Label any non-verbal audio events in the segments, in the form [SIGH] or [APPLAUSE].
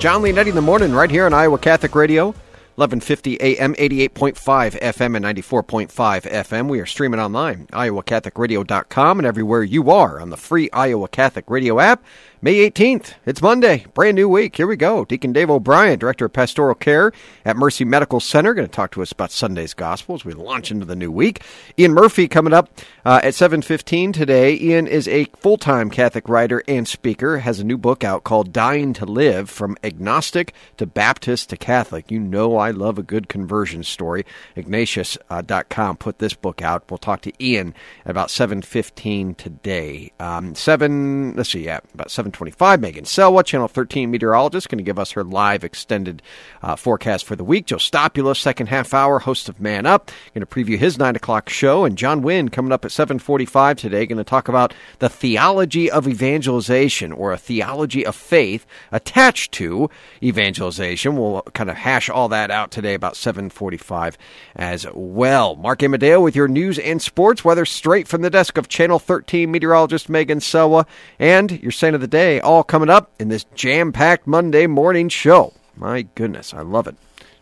John Leonetti in the morning, right here on Iowa Catholic Radio, 1150 AM, 88.5 FM, and 94.5 FM. We are streaming online, iowacatholicradio.com, and everywhere you are on the free Iowa Catholic Radio app. May 18th, it's Monday, brand new week. Here we go. Deacon Dave O'Brien, Director of Pastoral Care at Mercy Medical Center, going to talk to us about Sunday's Gospel as we launch into the new week. Ian Murphy coming up uh, at 7.15 today. Ian is a full-time Catholic writer and speaker, has a new book out called Dying to Live, From Agnostic to Baptist to Catholic. You know I love a good conversion story. Ignatius.com put this book out. We'll talk to Ian at about 7.15 today. Um, 7, let's see, yeah, about 7 725. Megan Selwa, Channel 13 meteorologist, going to give us her live extended uh, forecast for the week. Joe Stopula, second half hour, host of Man Up, going to preview his 9 o'clock show. And John Wynn coming up at 745 today, going to talk about the theology of evangelization or a theology of faith attached to evangelization. We'll kind of hash all that out today about 745 as well. Mark Amadeo with your news and sports weather straight from the desk of Channel 13 meteorologist Megan Selwa and your saint of the day day, all coming up in this jam packed Monday morning show. My goodness, I love it.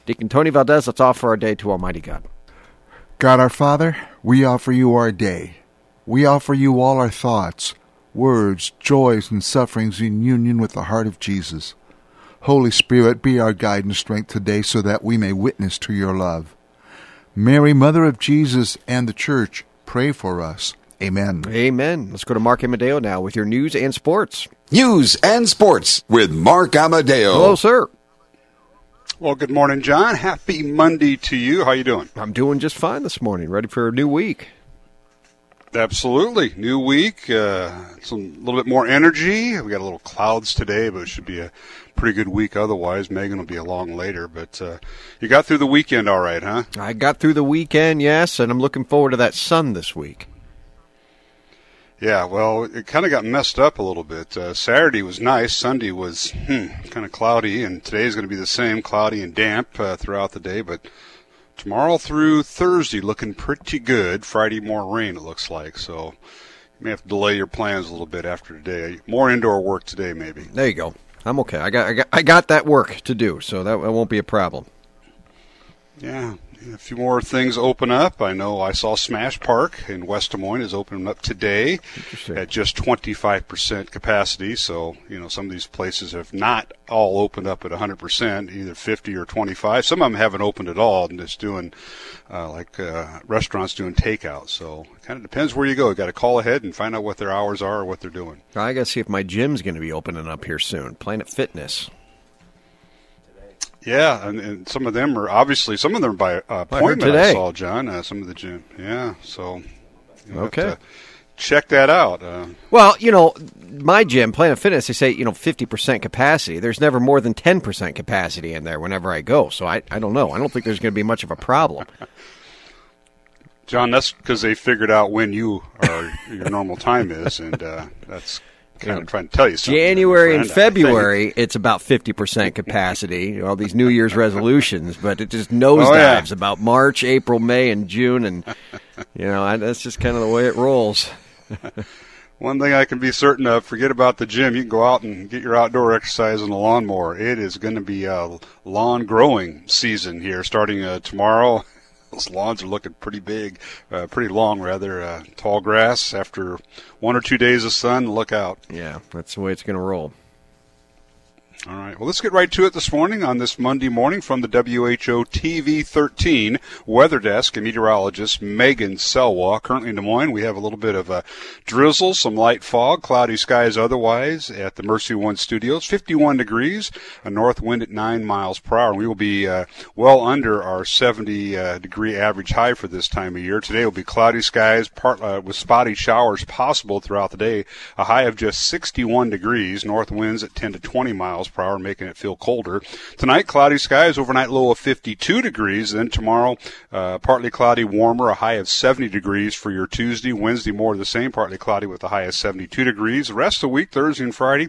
Deacon Tony Valdez, let's offer our day to Almighty God. God our Father, we offer you our day. We offer you all our thoughts, words, joys, and sufferings in union with the heart of Jesus. Holy Spirit, be our guide and strength today so that we may witness to your love. Mary, Mother of Jesus and the Church, pray for us. Amen. Amen. Let's go to Mark Amadeo now with your news and sports. News and sports with Mark Amadeo. Hello, sir. Well, good morning, John. Happy Monday to you. How you doing? I'm doing just fine this morning. Ready for a new week. Absolutely, new week. Uh, some a little bit more energy. We got a little clouds today, but it should be a pretty good week. Otherwise, Megan will be along later. But uh, you got through the weekend all right, huh? I got through the weekend, yes, and I'm looking forward to that sun this week. Yeah, well, it kind of got messed up a little bit. Uh, Saturday was nice. Sunday was hmm, kind of cloudy, and today's going to be the same, cloudy and damp uh, throughout the day. But tomorrow through Thursday, looking pretty good. Friday, more rain, it looks like. So you may have to delay your plans a little bit after today. More indoor work today, maybe. There you go. I'm okay. I got, I got, I got that work to do, so that, that won't be a problem. Yeah, a few more things open up. I know I saw Smash Park in West Des Moines is opening up today at just 25% capacity. So, you know, some of these places have not all opened up at 100%, either 50 or 25. Some of them haven't opened at all and just doing, uh, like, uh, restaurants doing takeout. So it kind of depends where you go. You got to call ahead and find out what their hours are or what they're doing. I got to see if my gym's going to be opening up here soon. Planet Fitness. Yeah, and, and, some of them are obviously some of them are by uh, appointment. I, I saw John. Uh, some of the gym. Yeah, so okay. Check that out. Uh, well, you know, my gym, Planet Fitness, they say you know fifty percent capacity. There's never more than ten percent capacity in there whenever I go. So I, I don't know. I don't think there's going to be much of a problem. [LAUGHS] John, that's because they figured out when you are your normal time is, and uh, that's kind of trying to tell you something. January and February, it's about 50% capacity, all these New Year's resolutions, but it just nosedives [LAUGHS] oh, yeah. about March, April, May, and June. And, you know, that's just kind of the way it rolls. [LAUGHS] One thing I can be certain of, forget about the gym. You can go out and get your outdoor exercise on the lawnmower. It is going to be a lawn growing season here starting uh, tomorrow those lawns are looking pretty big, uh, pretty long rather. Uh, tall grass after one or two days of sun. Look out. Yeah, that's the way it's going to roll. All right. Well, let's get right to it this morning on this Monday morning from the WHO TV 13 weather desk and meteorologist Megan Selwa. Currently in Des Moines, we have a little bit of a drizzle, some light fog, cloudy skies otherwise at the Mercy One studios. 51 degrees, a north wind at 9 miles per hour. We will be uh, well under our 70 uh, degree average high for this time of year. Today will be cloudy skies part, uh, with spotty showers possible throughout the day. A high of just 61 degrees, north winds at 10 to 20 miles miles per hour, making it feel colder. Tonight, cloudy skies, overnight low of 52 degrees. Then tomorrow, uh, partly cloudy, warmer, a high of 70 degrees for your Tuesday. Wednesday, more of the same, partly cloudy with a high of 72 degrees. The rest of the week, Thursday and Friday,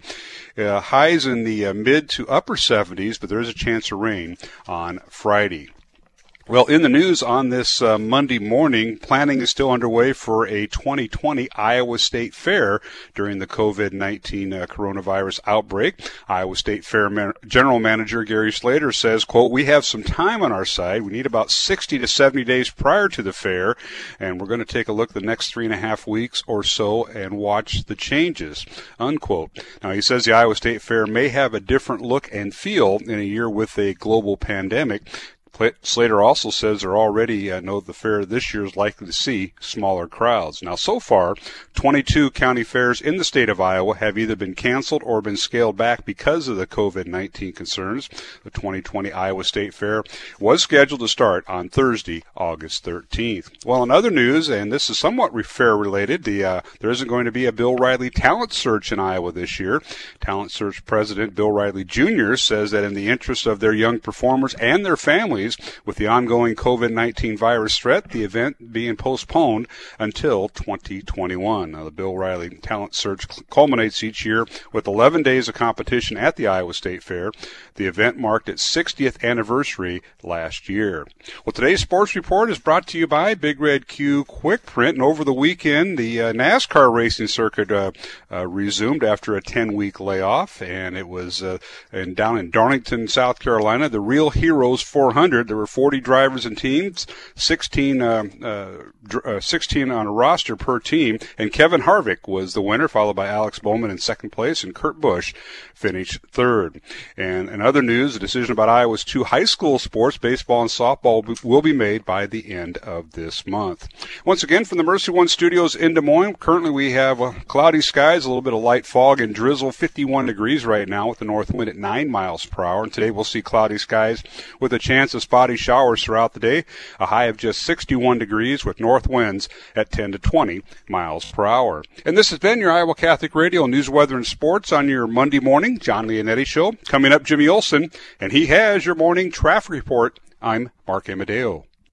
uh, highs in the uh, mid to upper 70s, but there is a chance of rain on Friday. Well, in the news on this uh, Monday morning, planning is still underway for a 2020 Iowa State Fair during the COVID-19 uh, coronavirus outbreak. Iowa State Fair Man- General Manager Gary Slater says, quote, we have some time on our side. We need about 60 to 70 days prior to the fair, and we're going to take a look the next three and a half weeks or so and watch the changes, unquote. Now, he says the Iowa State Fair may have a different look and feel in a year with a global pandemic. Slater also says they're already uh, know the fair this year is likely to see smaller crowds. Now, so far, 22 county fairs in the state of Iowa have either been canceled or been scaled back because of the COVID-19 concerns. The 2020 Iowa State Fair was scheduled to start on Thursday, August 13th. Well, in other news, and this is somewhat fair related, the uh, there isn't going to be a Bill Riley talent search in Iowa this year. Talent Search President Bill Riley Jr. says that in the interest of their young performers and their families, with the ongoing COVID 19 virus threat, the event being postponed until 2021. Now, the Bill Riley Talent Search culminates each year with 11 days of competition at the Iowa State Fair. The event marked its 60th anniversary last year. Well, today's sports report is brought to you by Big Red Q Quick Print. And over the weekend, the uh, NASCAR racing circuit uh, uh, resumed after a 10 week layoff. And it was uh, in, down in Darlington, South Carolina, the Real Heroes 400. There were 40 drivers and teams, 16, uh, uh, 16 on a roster per team. And Kevin Harvick was the winner, followed by Alex Bowman in second place, and Kurt Busch finished third. And, and other news, a decision about Iowa's two high school sports, baseball and softball, will be made by the end of this month. Once again, from the Mercy One studios in Des Moines, currently we have uh, cloudy skies, a little bit of light fog and drizzle, 51 degrees right now with the north wind at 9 miles per hour. And today we'll see cloudy skies with a chance of spotty showers throughout the day, a high of just 61 degrees with north winds at 10 to 20 miles per hour. And this has been your Iowa Catholic Radio News, Weather, and Sports on your Monday morning John Leonetti Show. Coming up, Jimmy Olson, and he has your morning traffic report. I'm Mark Amadeo.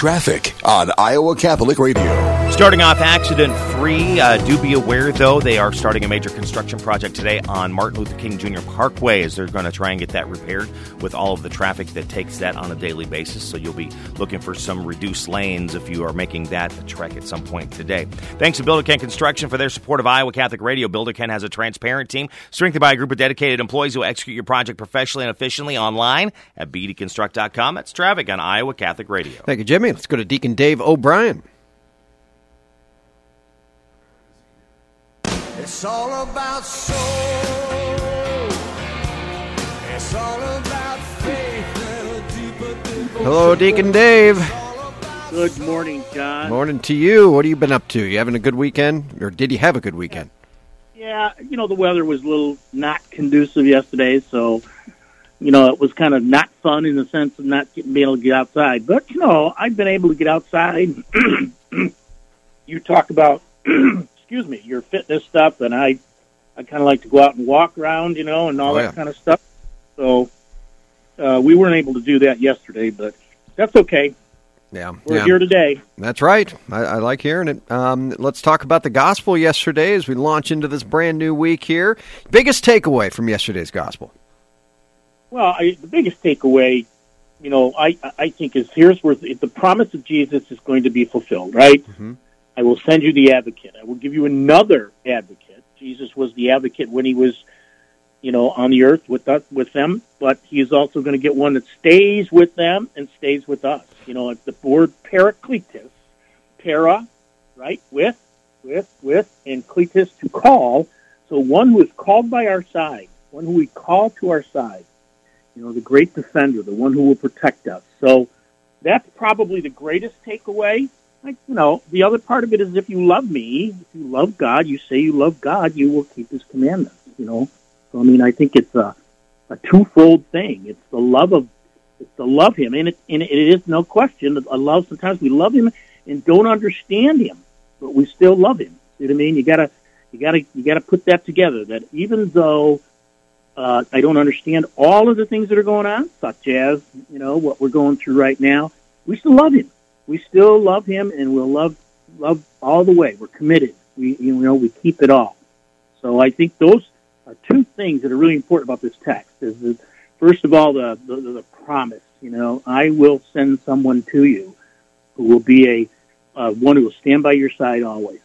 Traffic on Iowa Catholic Radio. Starting off accident free. Uh, do be aware, though, they are starting a major construction project today on Martin Luther King Jr. Parkway as they're going to try and get that repaired with all of the traffic that takes that on a daily basis. So you'll be looking for some reduced lanes if you are making that trek at some point today. Thanks to Builder Ken Construction for their support of Iowa Catholic Radio. Builder Ken has a transparent team strengthened by a group of dedicated employees who execute your project professionally and efficiently online at bdconstruct.com. That's traffic on Iowa Catholic Radio. Thank you, Jimmy. Let's go to Deacon Dave O'Brien. It's all about soul. It's all about faith Hello, Deacon Dave. Good morning, John. Morning to you. What have you been up to? You having a good weekend, or did you have a good weekend? Yeah, you know the weather was a little not conducive yesterday, so you know it was kind of not fun in the sense of not being able to get outside. But you know I've been able to get outside. [CLEARS THROAT] you talk about [CLEARS THROAT] excuse me, your fitness stuff, and I, I kind of like to go out and walk around, you know, and all oh, that yeah. kind of stuff. So uh, we weren't able to do that yesterday, but that's okay. Yeah, we're yeah. here today. That's right. I, I like hearing it. Um, let's talk about the gospel yesterday as we launch into this brand new week here. Biggest takeaway from yesterday's gospel? Well, I, the biggest takeaway, you know, I I think is here's where the, the promise of Jesus is going to be fulfilled, right? Mm-hmm. I will send you the advocate. I will give you another advocate. Jesus was the advocate when he was, you know, on the earth with us, with them, but he is also going to get one that stays with them and stays with us. You know, it's the word parakletos, para, right, with, with, with, and kletos to call. So one who is called by our side, one who we call to our side, you know, the great defender, the one who will protect us. So that's probably the greatest takeaway. Like, you know, the other part of it is if you love me, if you love God, you say you love God, you will keep his commandments, you know. So I mean I think it's a a twofold thing. It's the love of it's to love him and it and it is no question that love sometimes we love him and don't understand him, but we still love him. See what I mean? You gotta you gotta you gotta put that together that even though uh, I don't understand all of the things that are going on, such as you know what we're going through right now. We still love him. We still love him, and we'll love love all the way. We're committed. We you know we keep it all. So I think those are two things that are really important about this text. Is that first of all the the, the promise. You know, I will send someone to you who will be a uh, one who will stand by your side always.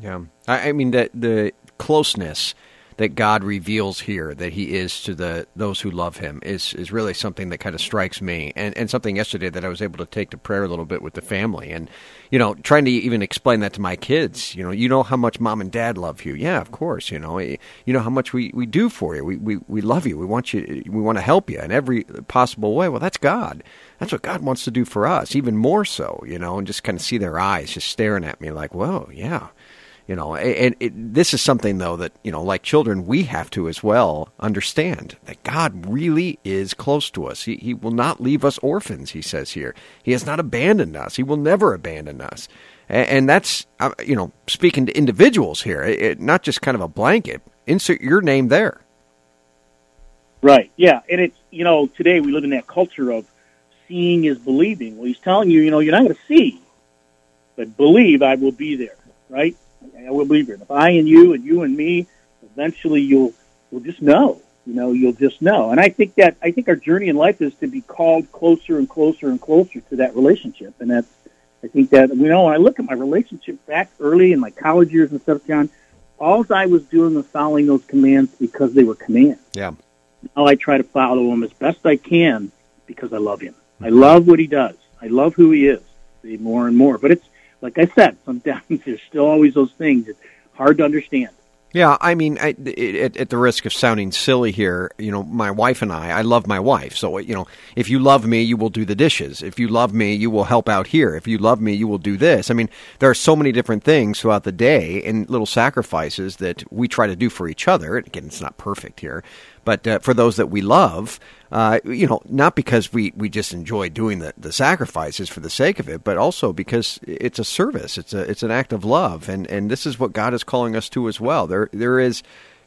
Yeah, I, I mean that the closeness that God reveals here that He is to the those who love Him is is really something that kind of strikes me, and and something yesterday that I was able to take to prayer a little bit with the family, and you know, trying to even explain that to my kids. You know, you know how much mom and dad love you. Yeah, of course. You know, eh, you know how much we, we do for you. We, we we love you. We want you. We want to help you in every possible way. Well, that's God. That's what God wants to do for us, even more so. You know, and just kind of see their eyes just staring at me like, whoa, yeah you know, and it, this is something though that you know, like children, we have to as well understand that God really is close to us. He, he will not leave us orphans. He says here, He has not abandoned us. He will never abandon us. And, and that's uh, you know, speaking to individuals here, it, not just kind of a blanket. Insert your name there. Right. Yeah, and it's you know, today we live in that culture of seeing is believing. Well, He's telling you, you know, you're not going to see, but believe I will be there. Right I will believe it. If I and you and you and me, eventually you'll you'll just know. You know, you'll just know. And I think that I think our journey in life is to be called closer and closer and closer to that relationship. And that's I think that you know when I look at my relationship back early in my college years and stuff, John, all I was doing was following those commands because they were commands. Yeah. Now I try to follow them as best I can because I love him. I love what he does. I love who he is. More and more, but it's like I said, sometimes [LAUGHS] there's still always those things. It's hard to understand. Yeah, I mean, I, at, at, the risk of sounding silly here, you know, my wife and I, I love my wife. So, you know, if you love me, you will do the dishes. If you love me, you will help out here. If you love me, you will do this. I mean, there are so many different things throughout the day and little sacrifices that we try to do for each other. Again, it's not perfect here, but uh, for those that we love, uh, you know, not because we, we just enjoy doing the, the sacrifices for the sake of it, but also because it's a service. It's a it's an act of love, and, and this is what God is calling us to as well. There there is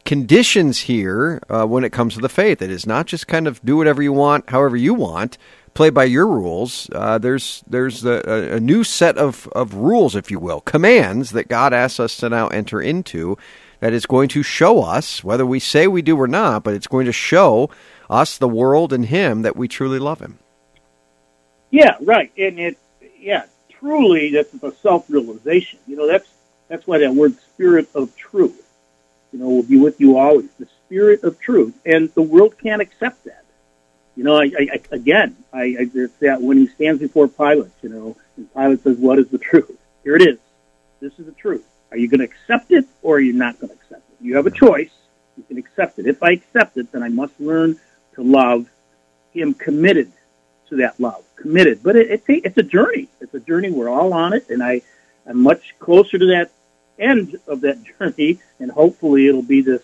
conditions here uh, when it comes to the faith. It is not just kind of do whatever you want, however you want, play by your rules. Uh, there's there's a, a, new set of, of rules, if you will, commands that God asks us to now enter into that is going to show us, whether we say we do or not, but it's going to show us, the world, and Him that we truly love Him. Yeah, right. And it, yeah, truly, that's a self realization. You know, that's that's why that word "spirit of truth," you know, will be with you always. The spirit of truth, and the world can't accept that. You know, I, I again, I, I it's that when he stands before Pilate, you know, and Pilate says, "What is the truth?" Here it is. This is the truth. Are you going to accept it or are you not going to accept it? You have a choice. You can accept it. If I accept it, then I must learn to love him committed to that love. Committed. But it, it's, a, it's a journey. It's a journey. We're all on it. And I, I'm much closer to that end of that [LAUGHS] journey. And hopefully it'll be this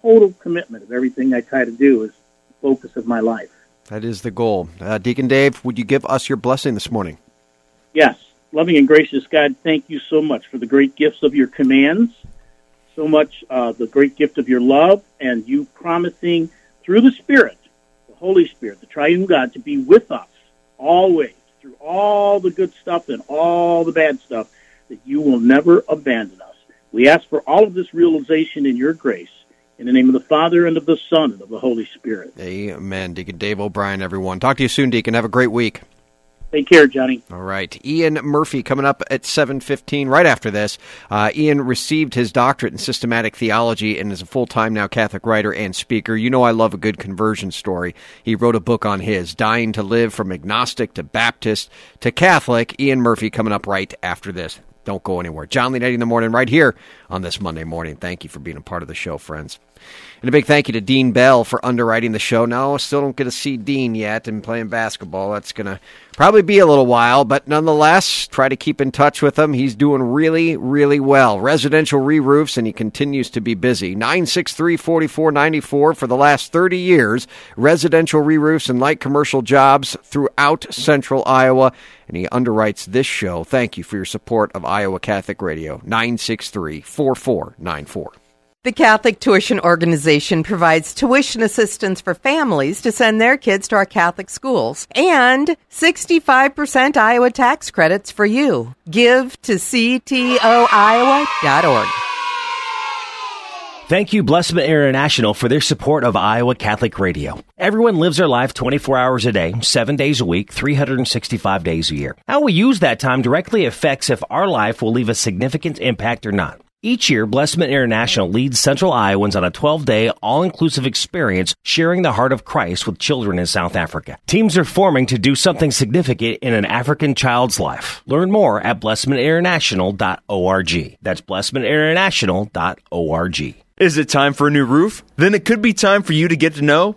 total commitment of everything I try to do is the focus of my life. That is the goal. Uh, Deacon Dave, would you give us your blessing this morning? Yes loving and gracious God, thank you so much for the great gifts of your commands, so much uh, the great gift of your love, and you promising through the Spirit, the Holy Spirit, the Triune God, to be with us always through all the good stuff and all the bad stuff, that you will never abandon us. We ask for all of this realization in your grace. In the name of the Father, and of the Son, and of the Holy Spirit. Amen. Deacon Dave O'Brien, everyone. Talk to you soon, Deacon. Have a great week. Take care, Johnny. All right. Ian Murphy coming up at 7.15 right after this. Uh, Ian received his doctorate in systematic theology and is a full-time now Catholic writer and speaker. You know I love a good conversion story. He wrote a book on his, Dying to Live from Agnostic to Baptist to Catholic. Ian Murphy coming up right after this. Don't go anywhere. John Leonetti in the morning, right here on this Monday morning. Thank you for being a part of the show, friends. And a big thank you to Dean Bell for underwriting the show. No, I still don't get to see Dean yet and playing basketball. That's going to probably be a little while, but nonetheless, try to keep in touch with him. He's doing really, really well. Residential re roofs, and he continues to be busy. 963 4494 for the last 30 years. Residential re roofs and light commercial jobs throughout central Iowa. And he underwrites this show. Thank you for your support of Iowa Catholic Radio. 963 4494. The Catholic Tuition Organization provides tuition assistance for families to send their kids to our Catholic schools and 65% Iowa tax credits for you. Give to ctoiowa.org. Thank you, Blessman International, for their support of Iowa Catholic Radio. Everyone lives their life 24 hours a day, 7 days a week, 365 days a year. How we use that time directly affects if our life will leave a significant impact or not. Each year, Blessman International leads Central Iowans on a 12 day, all inclusive experience sharing the heart of Christ with children in South Africa. Teams are forming to do something significant in an African child's life. Learn more at blessmaninternational.org. That's blessmaninternational.org. Is it time for a new roof? Then it could be time for you to get to know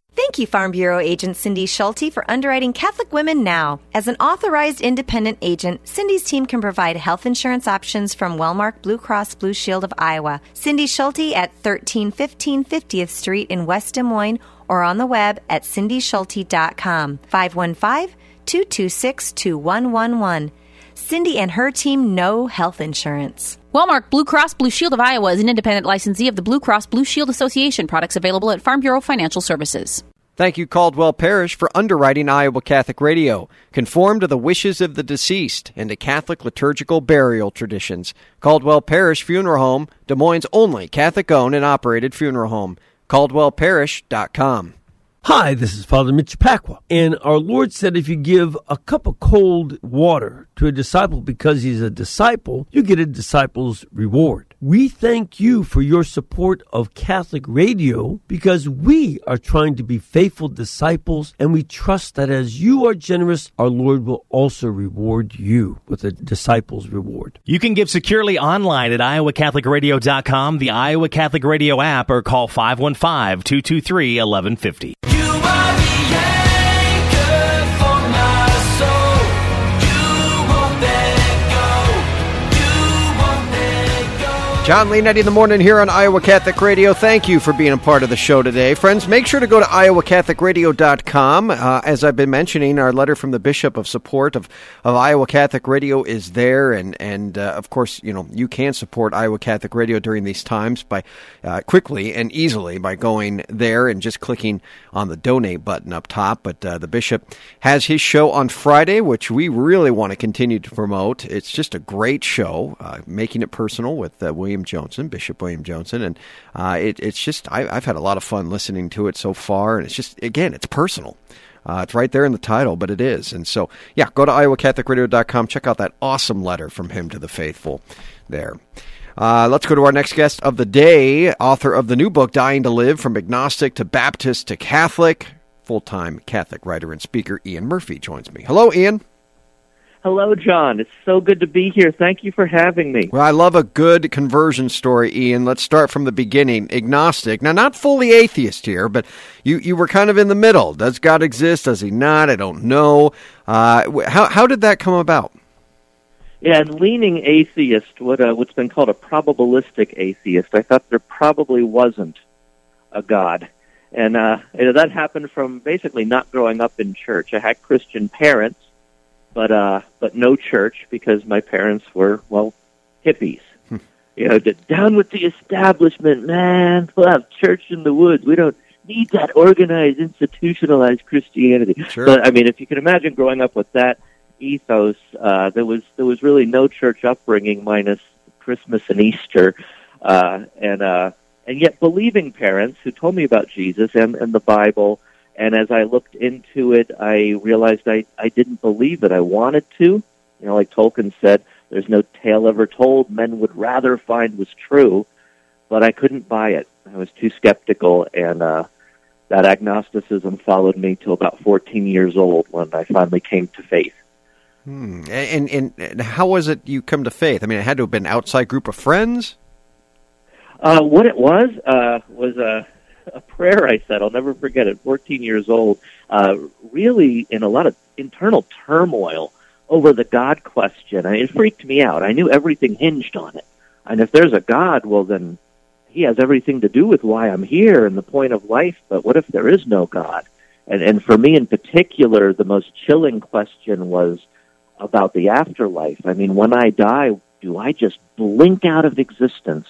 Thank you, Farm Bureau agent Cindy Schulte, for underwriting Catholic Women Now. As an authorized independent agent, Cindy's team can provide health insurance options from Wellmark Blue Cross Blue Shield of Iowa. Cindy Schulte at 1315 50th Street in West Des Moines or on the web at cindyschulte.com. 515 226 2111. Cindy and her team know health insurance. Wellmark Blue Cross Blue Shield of Iowa is an independent licensee of the Blue Cross Blue Shield Association. Products available at Farm Bureau Financial Services. Thank you, Caldwell Parrish, for underwriting Iowa Catholic Radio. Conform to the wishes of the deceased and to Catholic liturgical burial traditions. Caldwell Parrish Funeral Home, Des Moines' only Catholic owned and operated funeral home. CaldwellParrish.com. Hi, this is Father Mitch Pacwa. And our Lord said if you give a cup of cold water to a disciple because he's a disciple, you get a disciple's reward. We thank you for your support of Catholic Radio because we are trying to be faithful disciples and we trust that as you are generous, our Lord will also reward you with a disciple's reward. You can give securely online at iowacatholicradio.com, the Iowa Catholic Radio app, or call 515 223 1150. John Leonetti in the morning here on Iowa Catholic Radio. Thank you for being a part of the show today. Friends, make sure to go to iowacatholicradio.com. Uh, as I've been mentioning, our letter from the Bishop of Support of, of Iowa Catholic Radio is there. And, and uh, of course, you know, you can support Iowa Catholic Radio during these times by uh, quickly and easily by going there and just clicking on the donate button up top. But uh, the Bishop has his show on Friday, which we really want to continue to promote. It's just a great show, uh, making it personal with uh, William Johnson, Bishop William Johnson, and uh, it, it's just I, have had a lot of fun listening to it so far, and it's just again it's personal. Uh, it's right there in the title, but it is, and so yeah, go to iowacatholicradio.com, check out that awesome letter from him to the faithful there. Uh, let's go to our next guest of the day, author of the new book "Dying to Live: From Agnostic to Baptist to Catholic." Full-time Catholic writer and speaker Ian Murphy joins me. Hello, Ian. Hello, John. It's so good to be here. Thank you for having me. Well, I love a good conversion story, Ian. Let's start from the beginning. Agnostic. Now, not fully atheist here, but you, you were kind of in the middle. Does God exist? Does he not? I don't know. Uh, how, how did that come about? Yeah, and leaning atheist, what uh, what's been called a probabilistic atheist. I thought there probably wasn't a God. And uh, you know, that happened from basically not growing up in church. I had Christian parents but uh, but no church because my parents were well hippies. Hmm. [LAUGHS] you know, down with the establishment, man. We'll have church in the woods. We don't need that organized, institutionalized Christianity. Sure. But I mean, if you can imagine growing up with that ethos, uh, there was there was really no church upbringing minus Christmas and Easter. uh, and uh, and yet believing parents who told me about Jesus and, and the Bible. And as I looked into it, I realized I, I didn't believe it. I wanted to. You know, like Tolkien said, there's no tale ever told men would rather find was true, but I couldn't buy it. I was too skeptical, and uh, that agnosticism followed me till about 14 years old when I finally came to faith. Hmm. And, and, and how was it you come to faith? I mean, it had to have been an outside group of friends. Uh, what it was uh, was a, [LAUGHS] a prayer I said. I'll never forget it. 14 years old, uh, really in a lot of internal turmoil over the God question. I mean, it freaked me out. I knew everything hinged on it. And if there's a God, well, then he has everything to do with why I'm here and the point of life. But what if there is no God? And, and for me in particular, the most chilling question was about the afterlife. I mean, when I die, do I just blink out of existence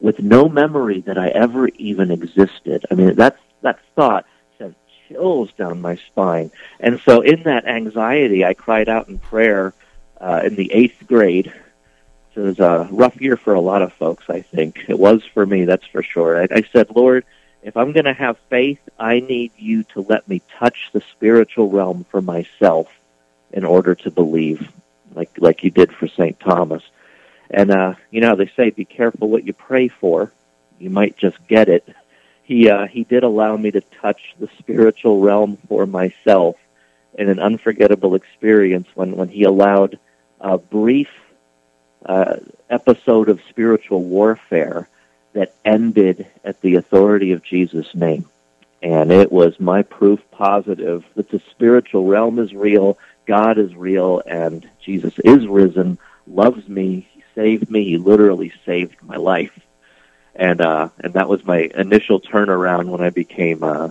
with no memory that I ever even existed? I mean, that that thought sent chills down my spine. And so, in that anxiety, I cried out in prayer uh, in the eighth grade. It was a rough year for a lot of folks, I think. It was for me, that's for sure. I, I said, Lord, if I'm going to have faith, I need you to let me touch the spiritual realm for myself in order to believe, like like you did for St. Thomas. And uh, you know, they say be careful what you pray for. You might just get it. He uh, he did allow me to touch the spiritual realm for myself in an unforgettable experience when when he allowed a brief uh, episode of spiritual warfare that ended at the authority of Jesus' name. And it was my proof positive that the spiritual realm is real, God is real, and Jesus is risen, loves me, saved me, he literally saved my life. And uh and that was my initial turnaround when I became uh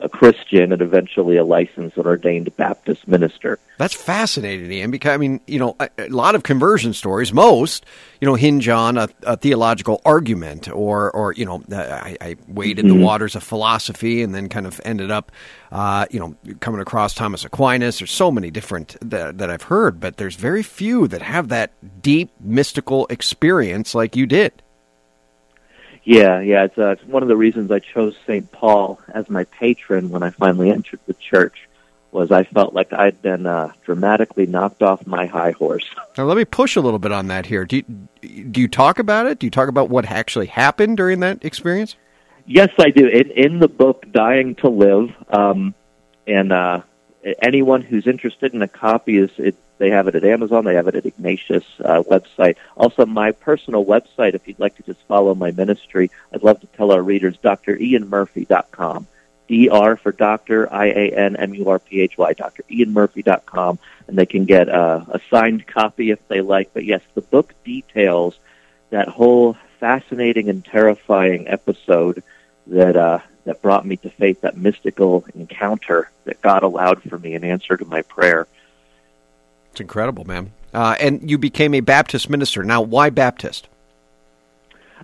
a Christian and eventually a licensed and ordained Baptist minister. That's fascinating, Ian. Because I mean, you know, a, a lot of conversion stories, most, you know, hinge on a, a theological argument, or, or you know, I, I waded mm-hmm. the waters of philosophy and then kind of ended up, uh, you know, coming across Thomas Aquinas. There's so many different that, that I've heard, but there's very few that have that deep mystical experience like you did. Yeah, yeah, it's, uh, it's one of the reasons I chose St. Paul as my patron when I finally entered the church. Was I felt like I'd been uh, dramatically knocked off my high horse. [LAUGHS] Now let me push a little bit on that here. Do you, do you talk about it? Do you talk about what actually happened during that experience? Yes, I do. In, in the book "Dying to Live," um, and uh, anyone who's interested in a copy is it they have it at Amazon. They have it at Ignatius uh, website. Also, my personal website, if you'd like to just follow my ministry, I'd love to tell our readers, drianmurphy.com. D-R for doctor, I-A-N-M-U-R-P-H-Y, drianmurphy.com, and they can get uh, a signed copy if they like. But yes, the book details that whole fascinating and terrifying episode that uh, that brought me to faith, that mystical encounter that God allowed for me in answer to my prayer. It's incredible, man. Uh, and you became a Baptist minister. Now, why Baptist?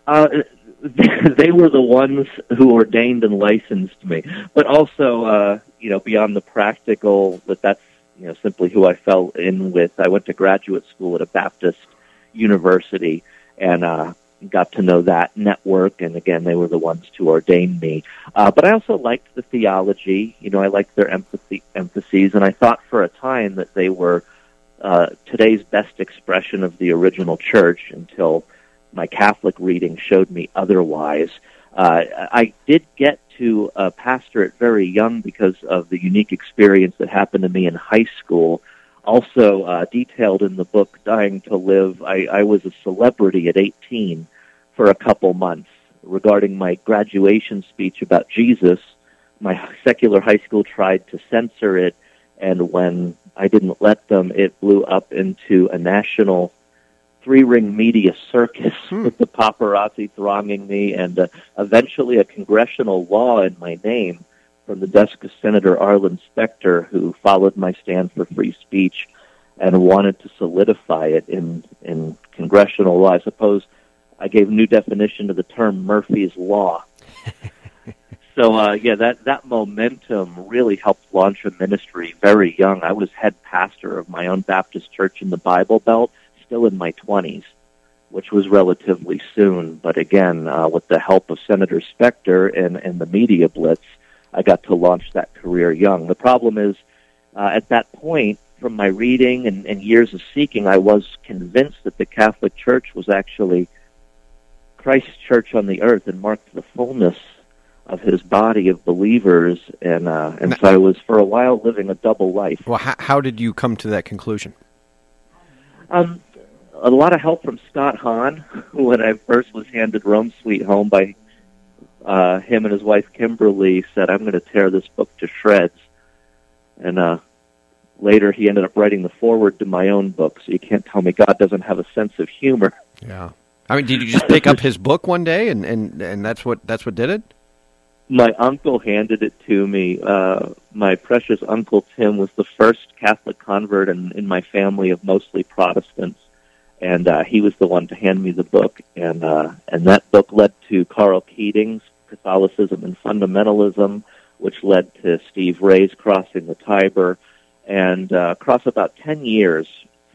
Uh, [LAUGHS] they were the ones who ordained and licensed me, but also, uh, you know, beyond the practical, that that's you know simply who I fell in with. I went to graduate school at a Baptist university, and uh, got to know that network. And again, they were the ones to ordain me. Uh, but I also liked the theology. You know, I liked their empathy emphases, and I thought for a time that they were uh, today's best expression of the original church until my Catholic reading showed me otherwise. Uh, I did get to pastor it very young because of the unique experience that happened to me in high school. Also uh, detailed in the book Dying to Live, I, I was a celebrity at 18 for a couple months regarding my graduation speech about Jesus. My secular high school tried to censor it, and when I didn't let them. It blew up into a national three ring media circus [LAUGHS] hmm. with the paparazzi thronging me and uh, eventually a congressional law in my name from the desk of Senator Arlen Specter, who followed my stand for free speech and wanted to solidify it in, in congressional law. I suppose I gave a new definition to the term Murphy's Law. [LAUGHS] So uh, yeah, that that momentum really helped launch a ministry very young. I was head pastor of my own Baptist church in the Bible Belt, still in my twenties, which was relatively soon. But again, uh, with the help of Senator Specter and, and the media blitz, I got to launch that career young. The problem is, uh, at that point, from my reading and, and years of seeking, I was convinced that the Catholic Church was actually Christ's church on the earth and marked the fullness of his body of believers, and uh, and so I was for a while living a double life. Well, how, how did you come to that conclusion? Um, a lot of help from Scott Hahn [LAUGHS] when I first was handed Rome Sweet Home by uh, him and his wife Kimberly said, "I'm going to tear this book to shreds," and uh, later he ended up writing the foreword to my own book. So you can't tell me God doesn't have a sense of humor. Yeah. I mean, did you just pick up his book one day, and, and, and that's what that's what did it? My uncle handed it to me. Uh, my precious uncle Tim was the first Catholic convert in, in my family of mostly Protestants, and uh, he was the one to hand me the book. And uh, and that book led to Karl Keating's Catholicism and Fundamentalism, which led to Steve Ray's Crossing the Tiber, and uh, across about ten years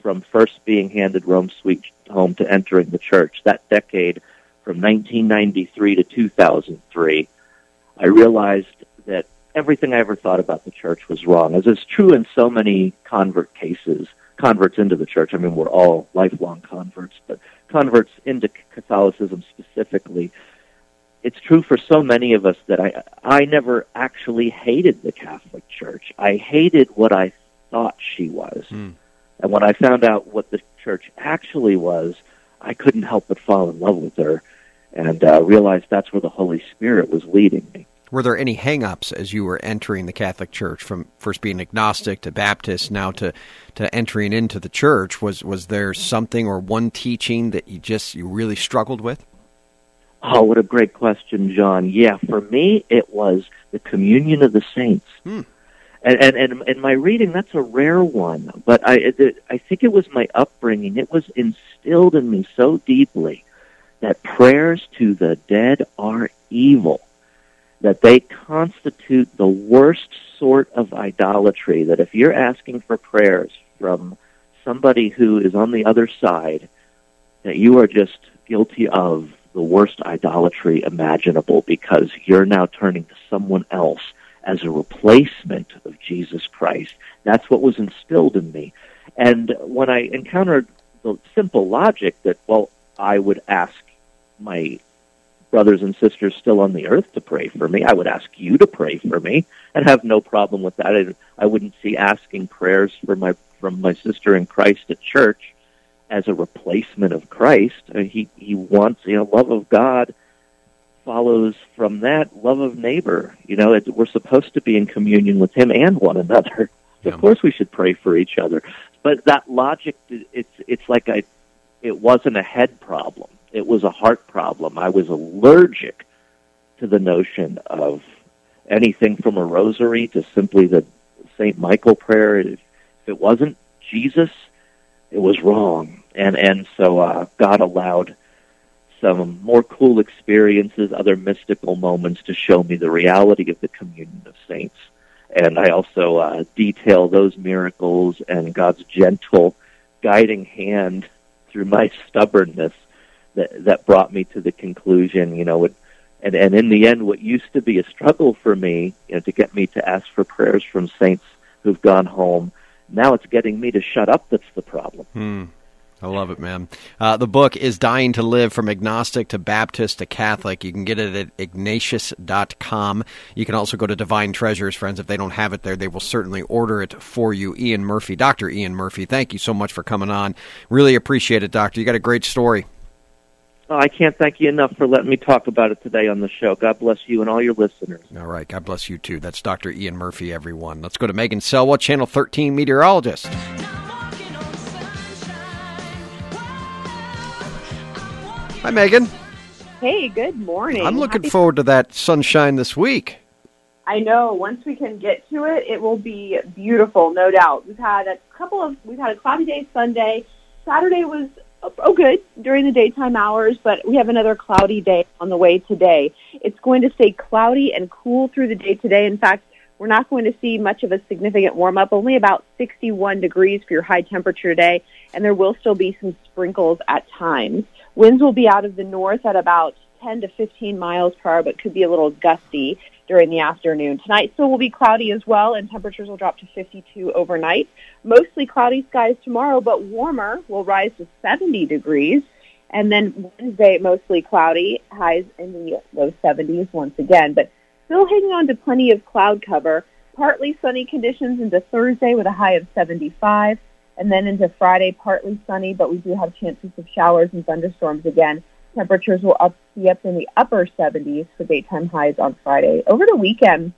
from first being handed Rome Sweet Home to entering the church, that decade from 1993 to 2003, I realized that everything I ever thought about the church was wrong, as is true in so many convert cases. Converts into the church, I mean, we're all lifelong converts, but converts into Catholicism specifically, it's true for so many of us that I I never actually hated the Catholic Church. I hated what I thought she was. Mm. And when I found out what the church actually was, I couldn't help but fall in love with her and uh, realized that's where the Holy Spirit was leading me. Were there any hang-ups as you were entering the Catholic Church from first being agnostic to Baptist now to to entering into the church was was there something or one teaching that you just you really struggled with? Oh, what a great question, John. Yeah, for me it was the communion of the saints. Hmm. And, and and in my reading, that's a rare one. But I it, I think it was my upbringing. It was instilled in me so deeply that prayers to the dead are evil, that they constitute the worst sort of idolatry. That if you're asking for prayers from somebody who is on the other side, that you are just guilty of the worst idolatry imaginable because you're now turning to someone else as a replacement of Jesus Christ. That's what was instilled in me. And when I encountered the simple logic that, well, I would ask my brothers and sisters still on the earth to pray for me, I would ask you to pray for me and have no problem with that. I, I wouldn't see asking prayers for my from my sister in Christ at church as a replacement of Christ. I mean, he he wants you know love of God follows from that love of neighbor. You know, it, we're supposed to be in communion with Him and one another. [LAUGHS] Yeah. Of course, we should pray for each other. But that logic, it's it's like I, it wasn't a head problem. It was a heart problem. I was allergic to the notion of anything from a rosary to simply the Saint Michael prayer. If it wasn't Jesus, it was wrong. And and so uh, God allowed some more cool experiences, other mystical moments to show me the reality of the communion of saints. And I also uh, detail those miracles and God's gentle guiding hand through my stubbornness that that brought me to the conclusion, you know, it, and and in the end, what used to be a struggle for me, you know, to get me to ask for prayers from saints who've gone home, now it's getting me to shut up. That's the problem. Hmm. I love it, man. Uh, the book is Dying to Live From Agnostic to Baptist to Catholic. You can get it at ignatius.com. You can also go to Divine Treasures, friends. If they don't have it there, they will certainly order it for you. Ian Murphy, Dr. Ian Murphy, thank you so much for coming on. Really appreciate it, Doctor. You got a great story. Oh, I can't thank you enough for letting me talk about it today on the show. God bless you and all your listeners. All right. God bless you, too. That's Dr. Ian Murphy, everyone. Let's go to Megan Selwa, Channel 13 meteorologist. Hi, Megan. Hey, good morning. I'm looking Happy- forward to that sunshine this week. I know. Once we can get to it, it will be beautiful, no doubt. We've had a couple of we've had a cloudy day Sunday. Saturday was oh good during the daytime hours, but we have another cloudy day on the way today. It's going to stay cloudy and cool through the day today. In fact, we're not going to see much of a significant warm up, only about 61 degrees for your high temperature today, and there will still be some sprinkles at times. Winds will be out of the north at about 10 to 15 miles per hour, but could be a little gusty during the afternoon. Tonight still will be cloudy as well, and temperatures will drop to 52 overnight. Mostly cloudy skies tomorrow, but warmer will rise to 70 degrees. And then Wednesday, mostly cloudy, highs in the low 70s once again, but still hanging on to plenty of cloud cover. Partly sunny conditions into Thursday with a high of 75, and then into Friday, partly sunny, but we do have chances of showers and thunderstorms again. Temperatures will up, be up in the upper 70s for daytime highs on Friday. Over the weekend,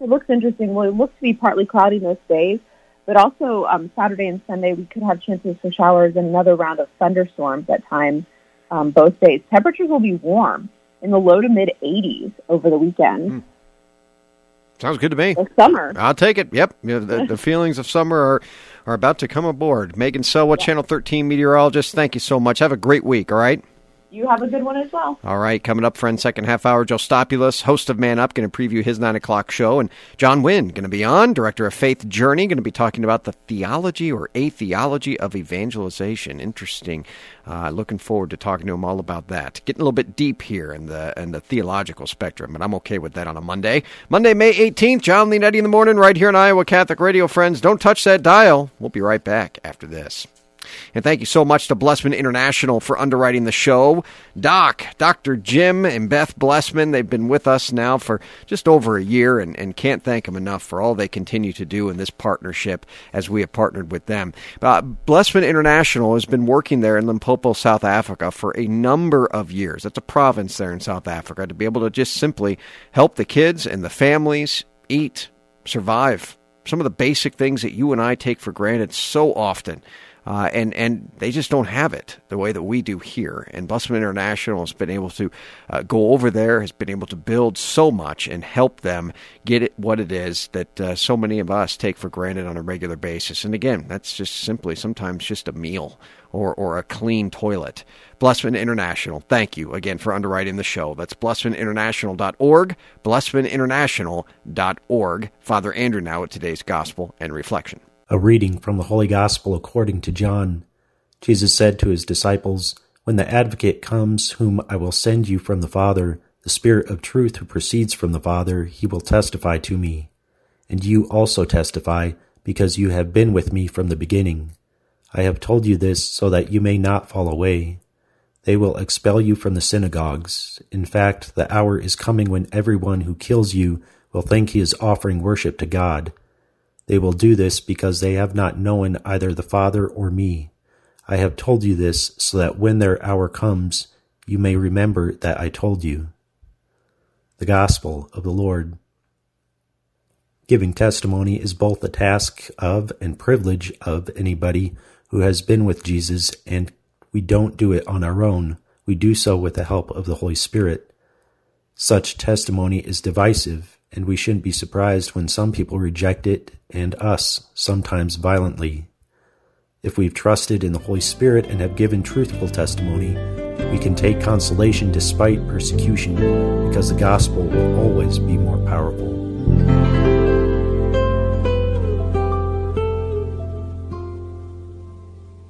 it looks interesting. Well, it looks to be partly cloudy most days, but also um, Saturday and Sunday we could have chances for showers and another round of thunderstorms at times um, both days. Temperatures will be warm in the low to mid 80s over the weekend. Mm. Sounds good to me. So summer. I'll take it. Yep. The, the, [LAUGHS] feelings of summer are, are about to come aboard. Megan Salois, yeah. Channel 13 meteorologist, thank you so much. Have a great week, all right? You have a good one as well. All right, coming up, friend, second half hour, Joe Stopulus, host of Man Up, going to preview his 9 o'clock show. And John Wynn, going to be on, director of Faith Journey, going to be talking about the theology or a theology of evangelization. Interesting. Uh, looking forward to talking to him all about that. Getting a little bit deep here in the in the theological spectrum, but I'm okay with that on a Monday. Monday, May 18th, John Leonetti in the morning, right here on Iowa Catholic Radio. Friends, don't touch that dial. We'll be right back after this. And thank you so much to Blessman International for underwriting the show. Doc, Dr. Jim, and Beth Blessman, they've been with us now for just over a year and, and can't thank them enough for all they continue to do in this partnership as we have partnered with them. Uh, Blessman International has been working there in Limpopo, South Africa for a number of years. That's a province there in South Africa to be able to just simply help the kids and the families eat, survive. Some of the basic things that you and I take for granted so often. Uh, and and they just don't have it the way that we do here. And Blessman International has been able to uh, go over there, has been able to build so much and help them get it what it is that uh, so many of us take for granted on a regular basis. And again, that's just simply sometimes just a meal or or a clean toilet. Blessman International, thank you again for underwriting the show. That's blessmaninternational.org, blessmaninternational.org. Father Andrew now at today's Gospel and Reflection. A reading from the Holy Gospel according to John. Jesus said to his disciples, When the advocate comes, whom I will send you from the Father, the Spirit of truth who proceeds from the Father, he will testify to me. And you also testify, because you have been with me from the beginning. I have told you this so that you may not fall away. They will expel you from the synagogues. In fact, the hour is coming when everyone who kills you will think he is offering worship to God. They will do this because they have not known either the Father or me. I have told you this so that when their hour comes, you may remember that I told you. The Gospel of the Lord. Giving testimony is both the task of and privilege of anybody who has been with Jesus, and we don't do it on our own. We do so with the help of the Holy Spirit. Such testimony is divisive and we shouldn't be surprised when some people reject it, and us, sometimes violently. If we've trusted in the Holy Spirit and have given truthful testimony, we can take consolation despite persecution because the gospel will always be more powerful.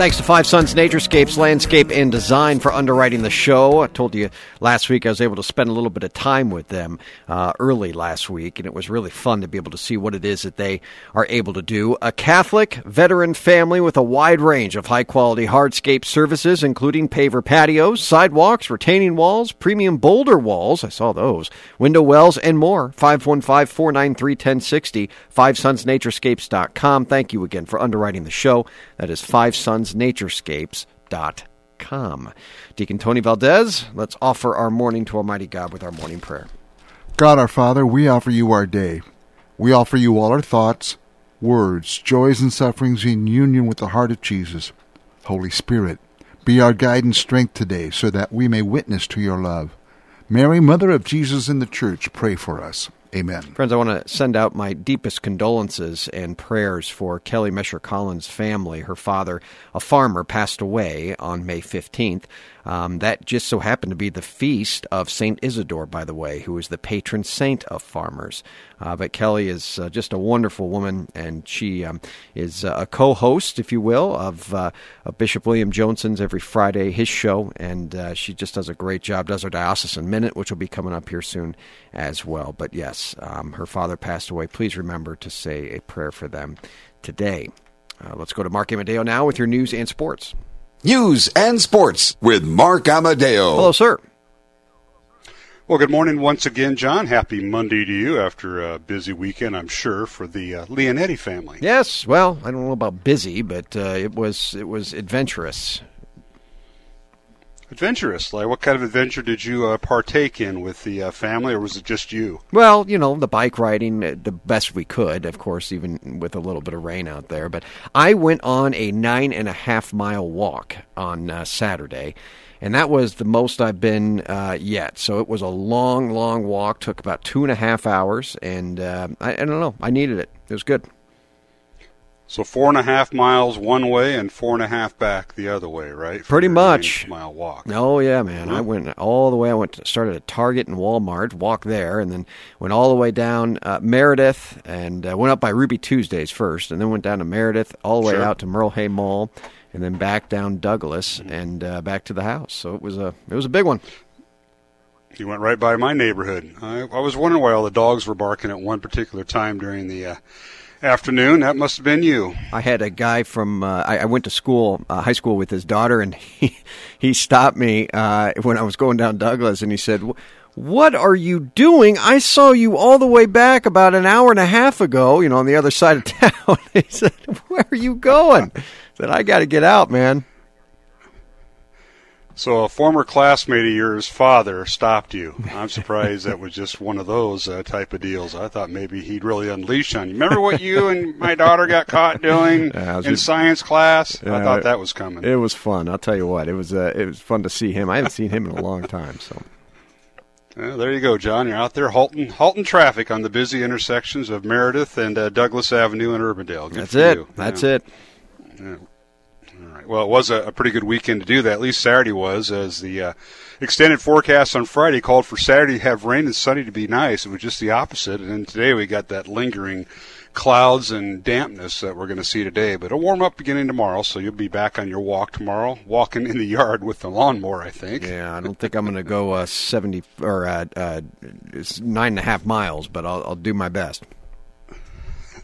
Thanks to Five Sons Naturescapes Landscape and Design for underwriting the show. I told you last week I was able to spend a little bit of time with them uh, early last week, and it was really fun to be able to see what it is that they are able to do. A Catholic veteran family with a wide range of high quality hardscape services, including paver patios, sidewalks, retaining walls, premium boulder walls. I saw those, window wells, and more. 515 493 1060, FiveSonsNaturescapes.com. Thank you again for underwriting the show. That is Five Sons naturescapes.com. Deacon Tony Valdez, let's offer our morning to Almighty God with our morning prayer. God our Father, we offer you our day. We offer you all our thoughts, words, joys, and sufferings in union with the heart of Jesus. Holy Spirit, be our guide and strength today so that we may witness to your love. Mary, Mother of Jesus in the Church, pray for us. Amen. Friends, I want to send out my deepest condolences and prayers for Kelly Mescher Collins' family. Her father, a farmer, passed away on May 15th. Um, that just so happened to be the feast of Saint Isidore, by the way, who is the patron saint of farmers. Uh, but Kelly is uh, just a wonderful woman, and she um, is uh, a co-host, if you will, of, of, Bishop William Joensen's every Friday, his show, and uh, she just does a great job. Does her diocesan minute, which will be coming up here soon as well. But yes, um, her father passed away. Please remember to say a prayer for them today. Uh, let's go to Mark Amadeo now with your news and sports. News and sports with Mark Amadeo. Hello, sir. Well, good morning once again, John. Happy Monday to you after a busy weekend, I'm sure, for the uh, Leonetti family. Yes, well, I don't know about busy, but uh, it was it was adventurous adventurous. Like, what kind of adventure did you uh, partake in with the uh, family, or was it just you? Well, you know, the bike riding uh, the best we could, of course, even with a little bit of rain out there. But I went on a nine and a half mile walk on uh, Saturday. And that was the most I've been uh, yet. So it was a long, long walk. Took about two and a half hours, and I, I don't know. I needed it. It was good. So four and a half miles one way and four and a half back the other way, right? Pretty much. Mile walk. Oh yeah, man. Mm-hmm. I went all the way. I went to, started at Target and Walmart, walked there, and then went all the way down uh, Meredith and uh, went up by Ruby Tuesdays first, and then went down to Meredith, all the way sure. out to Merle Hay Mall, and then back down Douglas mm-hmm. and uh, back to the house. So it was a it was a big one. You went right by my neighborhood. I, I was wondering why all the dogs were barking at one particular time during the uh, afternoon. That must have been you. I had a guy from uh, I, I, went to school, uh, high school, with his daughter, and [LAUGHS] he he stopped me uh, when I was going down Douglas, and he said. What are you doing? I saw you all the way back about an hour and a half ago, you know, on the other side of [LAUGHS] town. he said, Where are you going? I said, I got to get out, man. So a former classmate of yours' father stopped you. I'm surprised that was just one of those uh, type of deals. I thought maybe he'd really unleash on you. Remember what you and my daughter got caught doing [LAUGHS] yeah, in just, science class? Yeah, I thought that was coming. It was fun. I'll tell you what. It was uh, it was fun to see him. I haven't seen him in a long time. So. Well, there you go, John. You're out there halting, halting traffic on the busy intersections of Meredith and uh, Douglas Avenue in Urbandale. Good That's it. You. That's yeah. it. Yeah. Well, it was a, a, pretty good weekend to do that. At least Saturday was, as the uh, extended forecast on Friday called for Saturday to have rain and sunny to be nice. It was just the opposite. And then today we got that lingering clouds and dampness that we're going to see today. But it'll warm up beginning tomorrow, so you'll be back on your walk tomorrow, walking in the yard with the lawnmower. I think. Yeah, I don't think I'm going to go uh, seventy or uh, uh, nine and a half miles, but I'll, I'll do my best.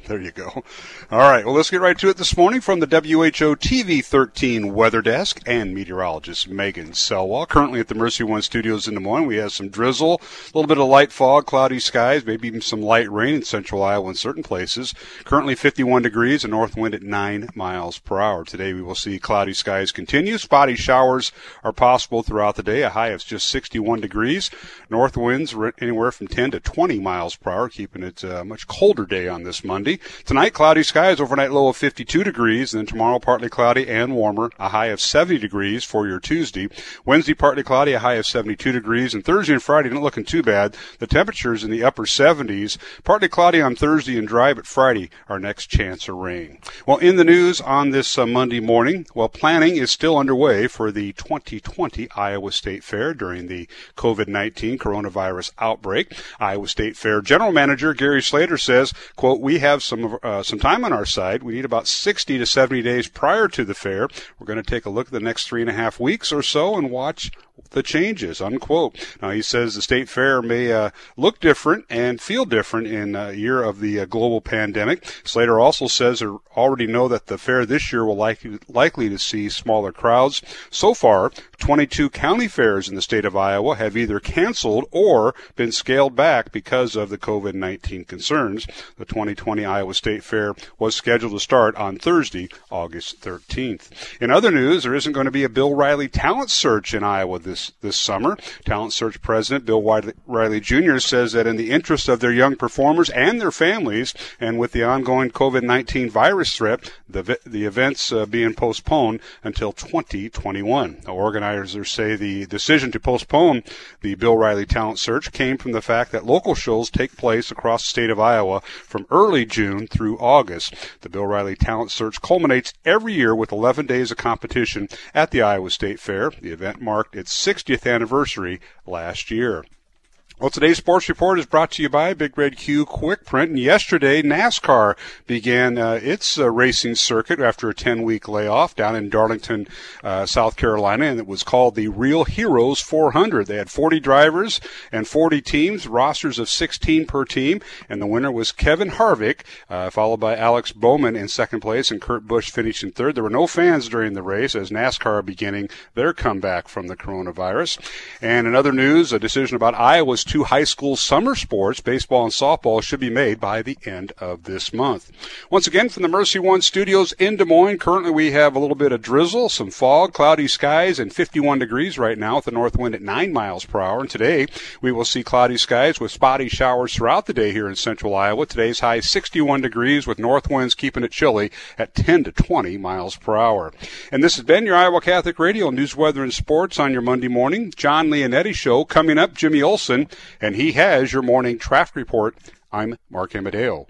There you go. All right. Well, let's get right to it this morning from the WHO TV 13 weather desk and meteorologist Megan Salois. Currently at the Mercy One studios in Des Moines, we have some drizzle, a little bit of light fog, cloudy skies, maybe even some light rain in central Iowa in certain places. Currently 51 degrees, a north wind at 9 miles per hour. Today we will see cloudy skies continue. Spotty showers are possible throughout the day. A high of just 61 degrees. North winds anywhere from 10 to 20 miles per hour, keeping it a much colder day on this Monday. Tonight, cloudy skies, overnight low of 52 degrees. And then tomorrow, partly cloudy and warmer, a high of 70 degrees for your Tuesday. Wednesday, partly cloudy, a high of 72 degrees. And Thursday and Friday, not looking too bad. The temperatures in the upper 70s. Partly cloudy on Thursday and dry, but Friday, our next chance of rain. Well, in the news on this uh, Monday morning, well, planning is still underway for the 2020 Iowa State Fair during the COVID-19 coronavirus outbreak. Iowa State Fair General Manager Gary Slater says, quote, we have some of, uh, some time on our side. We need about 60 to 70 days prior to the fair. We're going to take a look at the next three and a half weeks or so and watch the changes, unquote. Now, he says the state fair may uh, look different and feel different in a year of the uh, global pandemic. Slater also says they already know that the fair this year will likely, likely to see smaller crowds. So far, 22 county fairs in the state of Iowa have either canceled or been scaled back because of the COVID-19 concerns. The 2020 Iowa State Fair was scheduled to start on Thursday, August 13th. In other news, there isn't going to be a Bill Riley talent search in Iowa this, this summer. Talent Search President Bill Riley Jr. says that in the interest of their young performers and their families, and with the ongoing COVID-19 virus threat, the, the events uh, being postponed until 2021. The organizers say the decision to postpone the Bill Riley talent search came from the fact that local shows take place across the state of Iowa from early June through August. The Bill Riley talent search culminates every year with 11 days of competition at the Iowa State Fair. The event marked its 60th anniversary last year. Well, today's sports report is brought to you by Big Red Q Quick Print. And yesterday, NASCAR began uh, its uh, racing circuit after a 10 week layoff down in Darlington, uh, South Carolina, and it was called the Real Heroes 400. They had 40 drivers and 40 teams, rosters of 16 per team, and the winner was Kevin Harvick, uh, followed by Alex Bowman in second place, and Kurt Busch finished in third. There were no fans during the race as NASCAR beginning their comeback from the coronavirus. And in other news, a decision about Iowa's two high school summer sports, baseball and softball, should be made by the end of this month. Once again, from the Mercy One studios in Des Moines, currently we have a little bit of drizzle, some fog, cloudy skies, and 51 degrees right now with the north wind at 9 miles per hour. And today we will see cloudy skies with spotty showers throughout the day here in central Iowa. Today's high 61 degrees with north winds keeping it chilly at 10 to 20 miles per hour. And this has been your Iowa Catholic Radio News, Weather, and Sports on your Monday morning. John Leonetti Show coming up. Jimmy Olson and he has your morning traffic report. I'm Mark Amadeo.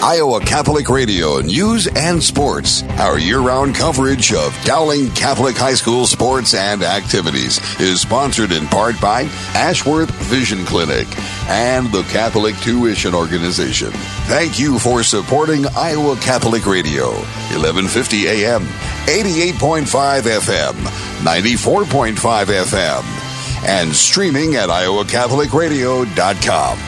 Iowa Catholic Radio News and Sports. Our year round coverage of Dowling Catholic High School sports and activities is sponsored in part by Ashworth Vision Clinic and the Catholic Tuition Organization. Thank you for supporting Iowa Catholic Radio, 1150 AM, 88.5 FM, 94.5 FM and streaming at iowacatholicradio.com.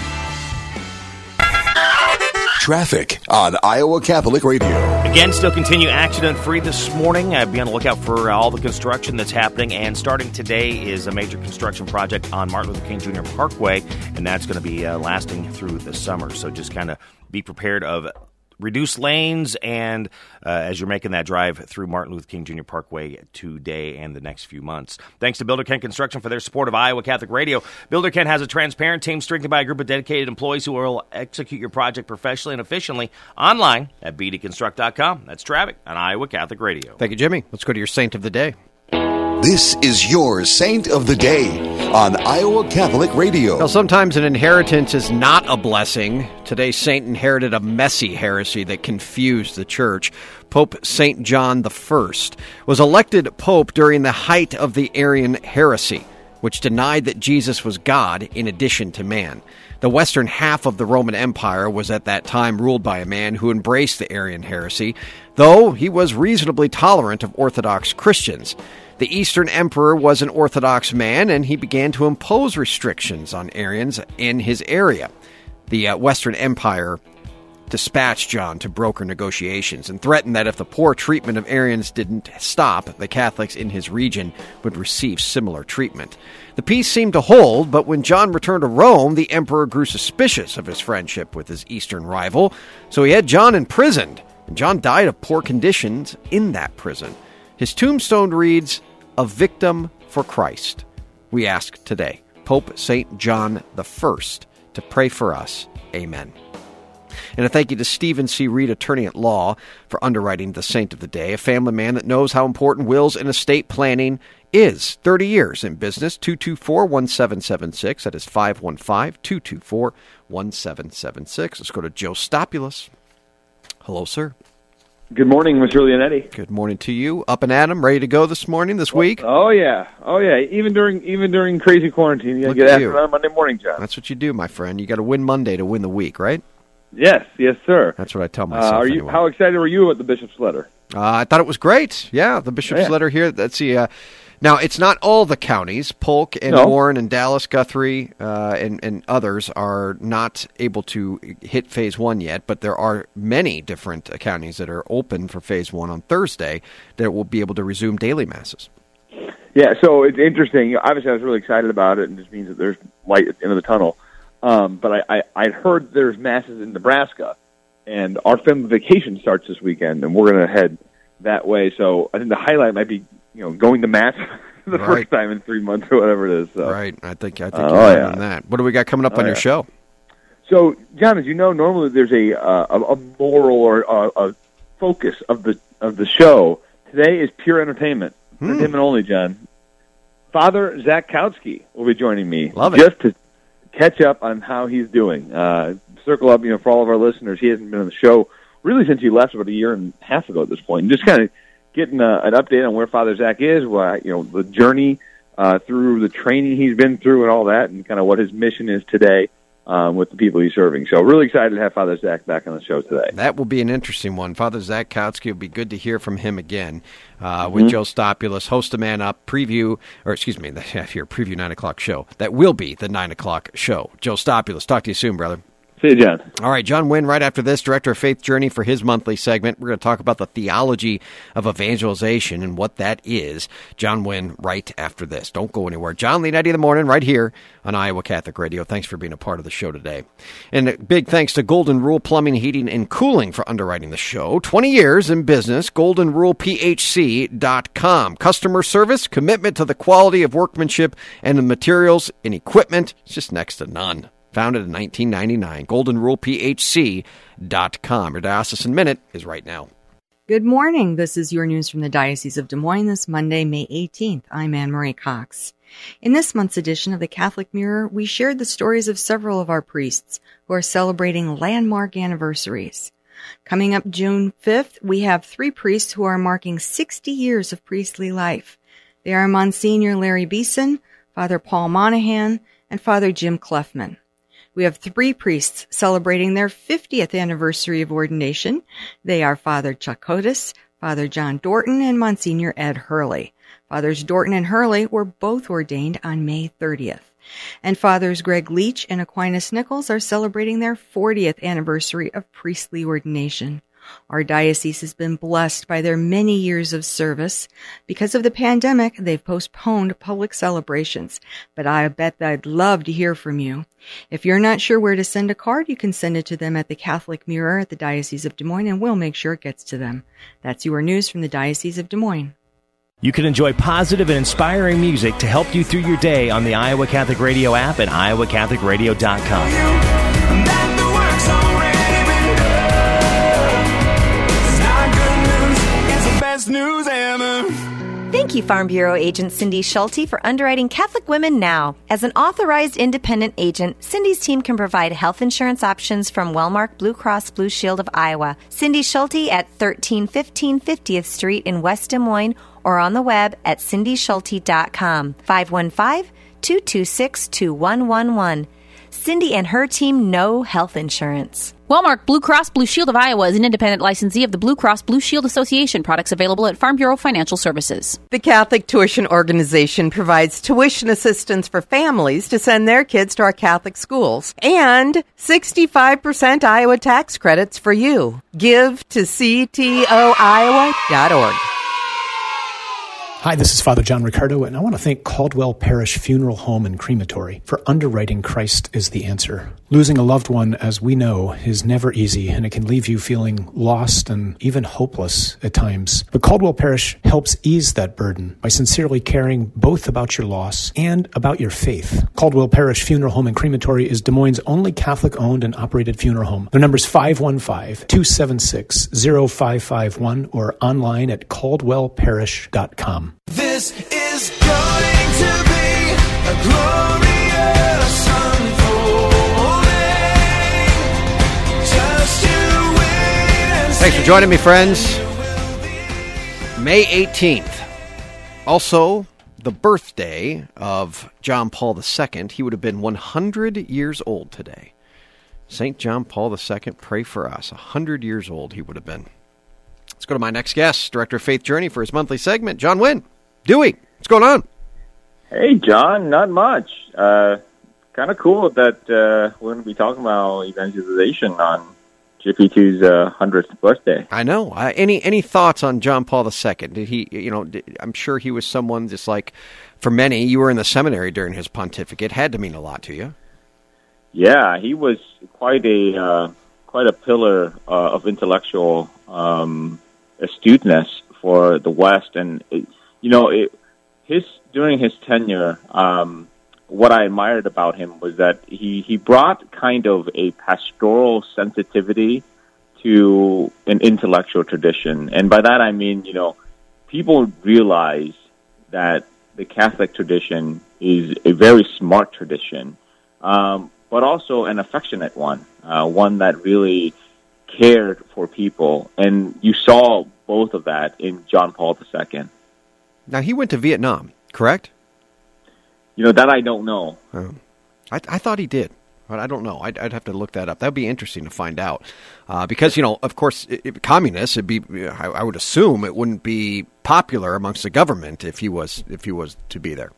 Traffic on Iowa Catholic Radio. Again, still continue accident free this morning. Uh, be on the lookout for all the construction that's happening. And starting today is a major construction project on Martin Luther King Jr. Parkway, and that's going to be uh, lasting through the summer. So just kind of be prepared of reduce lanes and uh, as you're making that drive through Martin Luther King Jr. Parkway today and the next few months. Thanks to Builder Ken Construction for their support of Iowa Catholic Radio. Builder Ken has a transparent team strengthened by a group of dedicated employees who will execute your project professionally and efficiently online at bdconstruct.com. That's traffic on Iowa Catholic Radio. Thank you, Jimmy. Let's go to your saint of the day. This is your Saint of the Day on Iowa Catholic Radio. Now, sometimes an inheritance is not a blessing. Today's saint inherited a messy heresy that confused the church. Pope St. John I was elected pope during the height of the Arian heresy, which denied that Jesus was God in addition to man. The western half of the Roman Empire was at that time ruled by a man who embraced the Arian heresy, though he was reasonably tolerant of Orthodox Christians. The Eastern Emperor was an Orthodox man, and he began to impose restrictions on Arians in his area. The uh, Western Empire dispatched John to broker negotiations and threatened that if the poor treatment of Arians didn't stop, the Catholics in his region would receive similar treatment. The peace seemed to hold, but when John returned to Rome, the emperor grew suspicious of his friendship with his eastern rival, so he had John imprisoned, and John died of poor conditions in that prison. His tombstone reads, a victim for Christ. We ask today, Pope St. John I, to pray for us. Amen. And a thank you to Stephen C. Reed, attorney at law, for underwriting the Saint of the Day, a family man that knows how important wills and estate planning is. 30 years in business, 224 1776. That is 515 224 1776. Let's go to Joe Stopulus. Hello, sir. Good morning, Mr. Leonetti. Good morning to you. Up and Adam, ready to go this morning, this week? Oh yeah, oh yeah. Even during even during crazy quarantine, you Look get after you. on Monday morning, John. That's what you do, my friend. You got to win Monday to win the week, right? Yes, yes, sir. That's what I tell Uh, myself. are you? anyway. How excited were you about the bishop's letter? Uh, I thought it was great. Yeah, the bishop's Yeah. letter here. Let's see. Uh, now, it's not all the counties. Polk and No. Warren and Dallas, Guthrie, uh, and, and others are not able to hit phase one yet, but there are many different uh, counties that are open for phase one on Thursday that will be able to resume daily masses. Yeah, so it's interesting. Obviously, I was really excited about it, and it just means that there's light at the end of the tunnel. Um, but I, I, I'd heard there's masses in Nebraska, and our family vacation starts this weekend, and we're going to head that way. So I think the highlight might be, you know, going to mass [LAUGHS] the Right. first time in three months or whatever it is. So. Right. I think I think Uh, you're oh, right yeah. on that. What do we got coming up Oh, on your yeah. show? So, John, as you know, normally there's a uh, a, a moral or a, a focus of the of the show. Today is pure entertainment, Hmm. entertainment only. John, Father Zach Kautsky will be joining me Love it. just to catch up on how he's doing. Uh, circle up, you know, for all of our listeners. He hasn't been on the show really since he left about a year and a half ago at this point, and just kind of getting uh, an update on where Father Zach is, why you know the journey uh, through the training he's been through and all that, and kind of what his mission is today um, with the people he's serving. So really excited to have Father Zach back on the show today. That will be an interesting one. Father Zach Kautsky will be good to hear from him again uh, with Mhm. Joe Stopulus, host a man up preview, or excuse me, the [LAUGHS] here preview nine o'clock show. That will be the nine o'clock show. Joe Stopulus, talk to you soon, brother. See you, John. All right, John Wynn, right after this, Director of Faith Journey for his monthly segment. We're going to talk about the theology of evangelization and what that is. John Wynn, right after this. Don't go anywhere. John Leonetti in the morning, right here on Iowa Catholic Radio. Thanks for being a part of the show today. And a big thanks to Golden Rule Plumbing, Heating, and Cooling for underwriting the show. 20 years in business, goldenrulephc.com. Customer service, commitment to the quality of workmanship and the materials and equipment. It's just next to none. Founded in 1999. GoldenRulePHC.com. Your Diocesan Minute is right now. Good morning. This is your news from the Diocese of Des Moines this Monday, May 18th. I'm Anne Marie Cox. In this month's edition of the Catholic Mirror, we shared the stories of several of our priests who are celebrating landmark anniversaries. Coming up June 5th, we have three priests who are marking 60 years of priestly life. They are Monsignor Larry Beeson, Father Paul Monahan, and Father Jim Clefman. We have three priests celebrating their 50th anniversary of ordination. They are Father Chuck Hodis, Father John Dorton, and Monsignor Ed Hurley. Fathers Dorton and Hurley were both ordained on May 30th. And Fathers Greg Leach and Aquinas Nichols are celebrating their 40th anniversary of priestly ordination. Our diocese has been blessed by their many years of service. Because of the pandemic, they've postponed public celebrations, but I bet they'd love to hear from you. If you're not sure where to send a card, you can send it to them at the Catholic Mirror at the Diocese of Des Moines, and we'll make sure it gets to them. That's your news from the Diocese of Des Moines. You can enjoy positive and inspiring music to help you through your day on the Iowa Catholic Radio app and iowacatholicradio.com. Thank you, Farm Bureau agent Cindy Schulte, for underwriting Catholic Women Now. As an authorized independent agent, Cindy's team can provide health insurance options from Wellmark Blue Cross Blue Shield of Iowa. Cindy Schulte at 1315 50th Street in West Des Moines or on the web at cindyschulte.com. 515 226 2111. Cindy and her team know health insurance. Wellmark Blue Cross Blue Shield of Iowa is an independent licensee of the Blue Cross Blue Shield Association. Products available at Farm Bureau Financial Services. The Catholic Tuition Organization provides tuition assistance for families to send their kids to our Catholic schools and 65% Iowa tax credits for you. Give to ctoiowa.org. Hi, this is Father John Riccardo, and I want to thank Caldwell Parrish Funeral Home and Crematory for underwriting Christ is the answer. Losing a loved one, as we know, is never easy, and it can leave you feeling lost and even hopeless at times. But Caldwell Parrish helps ease that burden by sincerely caring both about your loss and about your faith. Caldwell Parrish Funeral Home and Crematory is Des Moines' only Catholic owned and operated funeral home. Their number is 515 276 0551 or online at caldwellparrish.com. This is going to be a glorious Thanks for joining me, friends. May 18th. Also, the birthday of John Paul II. He would have been 100 years old today. St. John Paul II, pray for us. Hundred years old he would have been. Let's go to my next guest, Director of Faith Journey, for his monthly segment, John Wynn. Dewey, what's going on? Hey, John, not much. Uh, kind of cool that uh, we're going to be talking about evangelization on JP2's uh, 100th birthday. I know. Uh, any any thoughts on John Paul II? Did he, you know, did, I'm sure he was someone just like, for many, you were in the seminary during his pontificate. Had to mean a lot to you. Yeah, he was quite a uh, quite a pillar uh, of intellectual um, astuteness for the West, and it, you know, it, his during his tenure, um, what I admired about him was that he he brought kind of a pastoral sensitivity to an intellectual tradition, and by that I mean, you know, people realize that the Catholic tradition is a very smart tradition. Um, but also an affectionate one, uh, one that really cared for people. And you saw both of that in John Paul II. Now, he went to Vietnam, correct? You know, that I don't know. Um, I, I thought he did, but I don't know. I'd, I'd have to look that up. That would be interesting to find out. Uh, because, you know, of course, it, it, communists, it'd be, I, I would assume it wouldn't be popular amongst the government if he was, if he was to be there.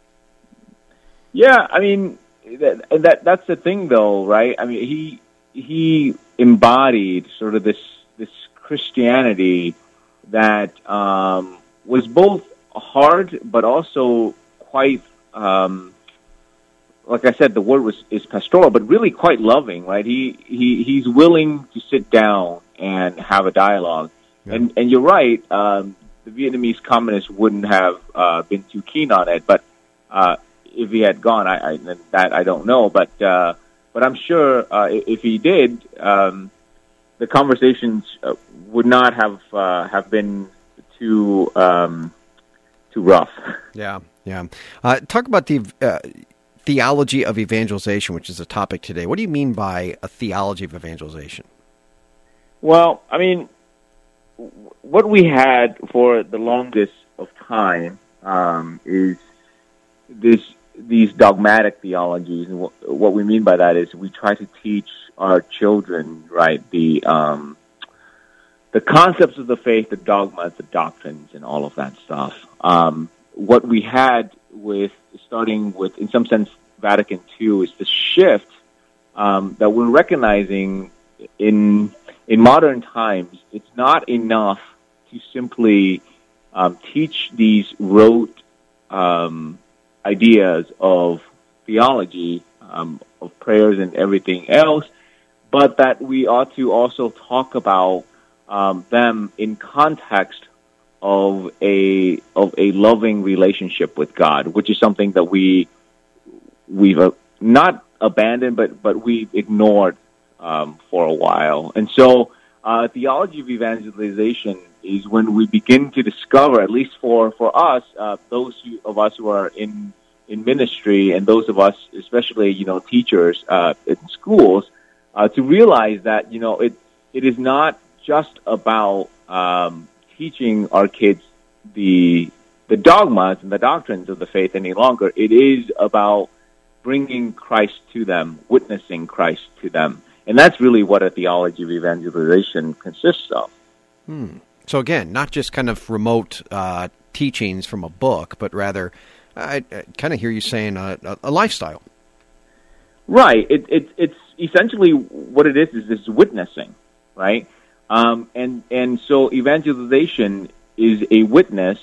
Yeah, I mean, that, that that's the thing though, right? I mean, he he embodied sort of this this Christianity that um, was both hard but also quite um, like I said, the word was is pastoral, but really quite loving, right? He he he's willing to sit down and have a dialogue, Yeah. and and you're right. Um, the Vietnamese communists wouldn't have uh, been too keen on it, but uh, if he had gone, I, I that I don't know, but uh, but I'm sure uh, if he did, um, the conversations uh, would not have uh, have been too um, too rough. Yeah, yeah. Uh, talk about the uh, theology of evangelization, which is the topic today. What do you mean by a theology of evangelization? Well, I mean, what we had for the longest of time um, is this these dogmatic theologies, and what, what we mean by that is we try to teach our children, right, the um, the concepts of the faith, the dogmas, the doctrines, and all of that stuff. Um, what we had with starting with, in some sense, Vatican II is the shift um, that we're recognizing in in modern times. It's not enough to simply um, teach these rote um, ideas of theology, um, of prayers, and everything else, but that we ought to also talk about um, them in context of a of a loving relationship with God, which is something that we we've uh, not abandoned, but but we ignored um, for a while. And so, uh, theology of evangelization is when we begin to discover, at least for for us, uh, those who, of us who are in in ministry, and those of us, especially you know teachers uh, in schools, uh, to realize that you know it it is not just about um, teaching our kids the the dogmas and the doctrines of the faith any longer. It is about bringing Christ to them, witnessing Christ to them, and that's really what a theology of evangelization consists of. Hmm. So again, not just kind of remote uh, teachings from a book, but rather, I, I kind of hear you saying a, a, a lifestyle. Right. It, it, it's essentially what it is is this witnessing, right? Um, and and so evangelization is a witness,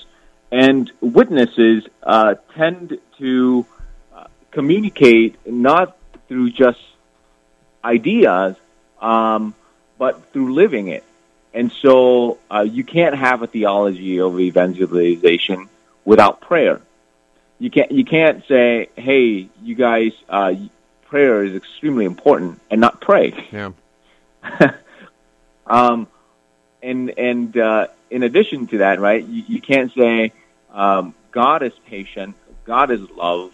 and witnesses uh, tend to uh, communicate not through just ideas, um, but through living it. And so uh, you can't have a theology of evangelization without prayer. You can't you can't say, "Hey, you guys, uh, prayer is extremely important," and not pray. Yeah. [LAUGHS] Um, and and uh, in addition to that, right, you, you can't say um, God is patient, God is love,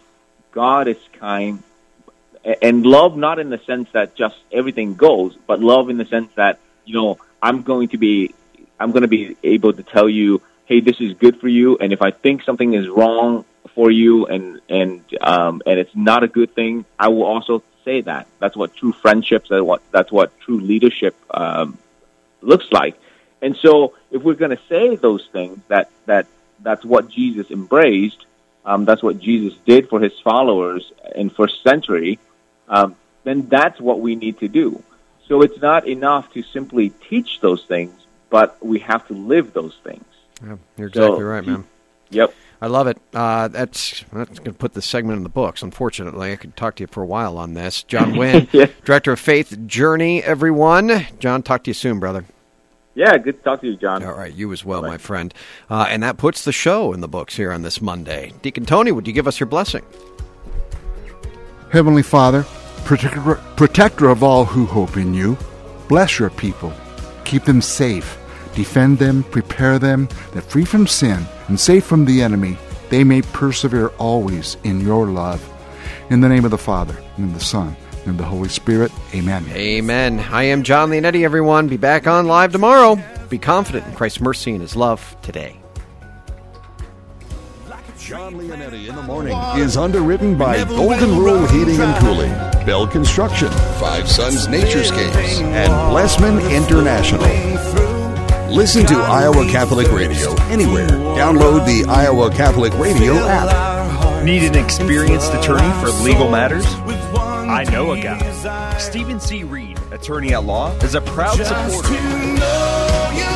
God is kind, and love not in the sense that just everything goes, but love in the sense that you know I'm going to be I'm going to be able to tell you, hey, this is good for you, and if I think something is wrong for you and and um, and it's not a good thing, I will also say that. That's what true friendships. That's what that's what true leadership um, looks like. And so, if we're going to say those things, that that that's what Jesus embraced. Um, that's what Jesus did for his followers in first century. Um, then that's what we need to do. So it's not enough to simply teach those things, but we have to live those things. Yeah, you're So- exactly right, man. Yep. I love it. Uh, that's that's going to put this segment in the books. Unfortunately, I could talk to you for a while on this. John [LAUGHS] Wynn, director of Faith Journey. Everyone, John, talk to you soon, brother. Yeah, good to talk to you, John. All right, you as well, my friend. Uh, and that puts the show in the books here on this Monday. Deacon Tony, would you give us your blessing? Heavenly Father, protector, protector of all who hope in you, bless your people. Keep them safe. Defend them, prepare them, that free from sin and safe from the enemy, they may persevere always in your love. In the name of the Father, and the Son, and the Holy Spirit, amen. Amen. I am John Leonetti, everyone. Be back on live tomorrow. Be confident in Christ's mercy and his love today. John Leonetti in the morning is underwritten by Golden Rule Heating and Cooling, Bell Construction, Five Sons Naturescapes, and Blessman International. Listen to Iowa Catholic Radio anywhere. Download the Iowa Catholic Radio app. Need an experienced attorney for legal matters? I know a guy. Stephen C. Reed, attorney at law, is a proud supporter.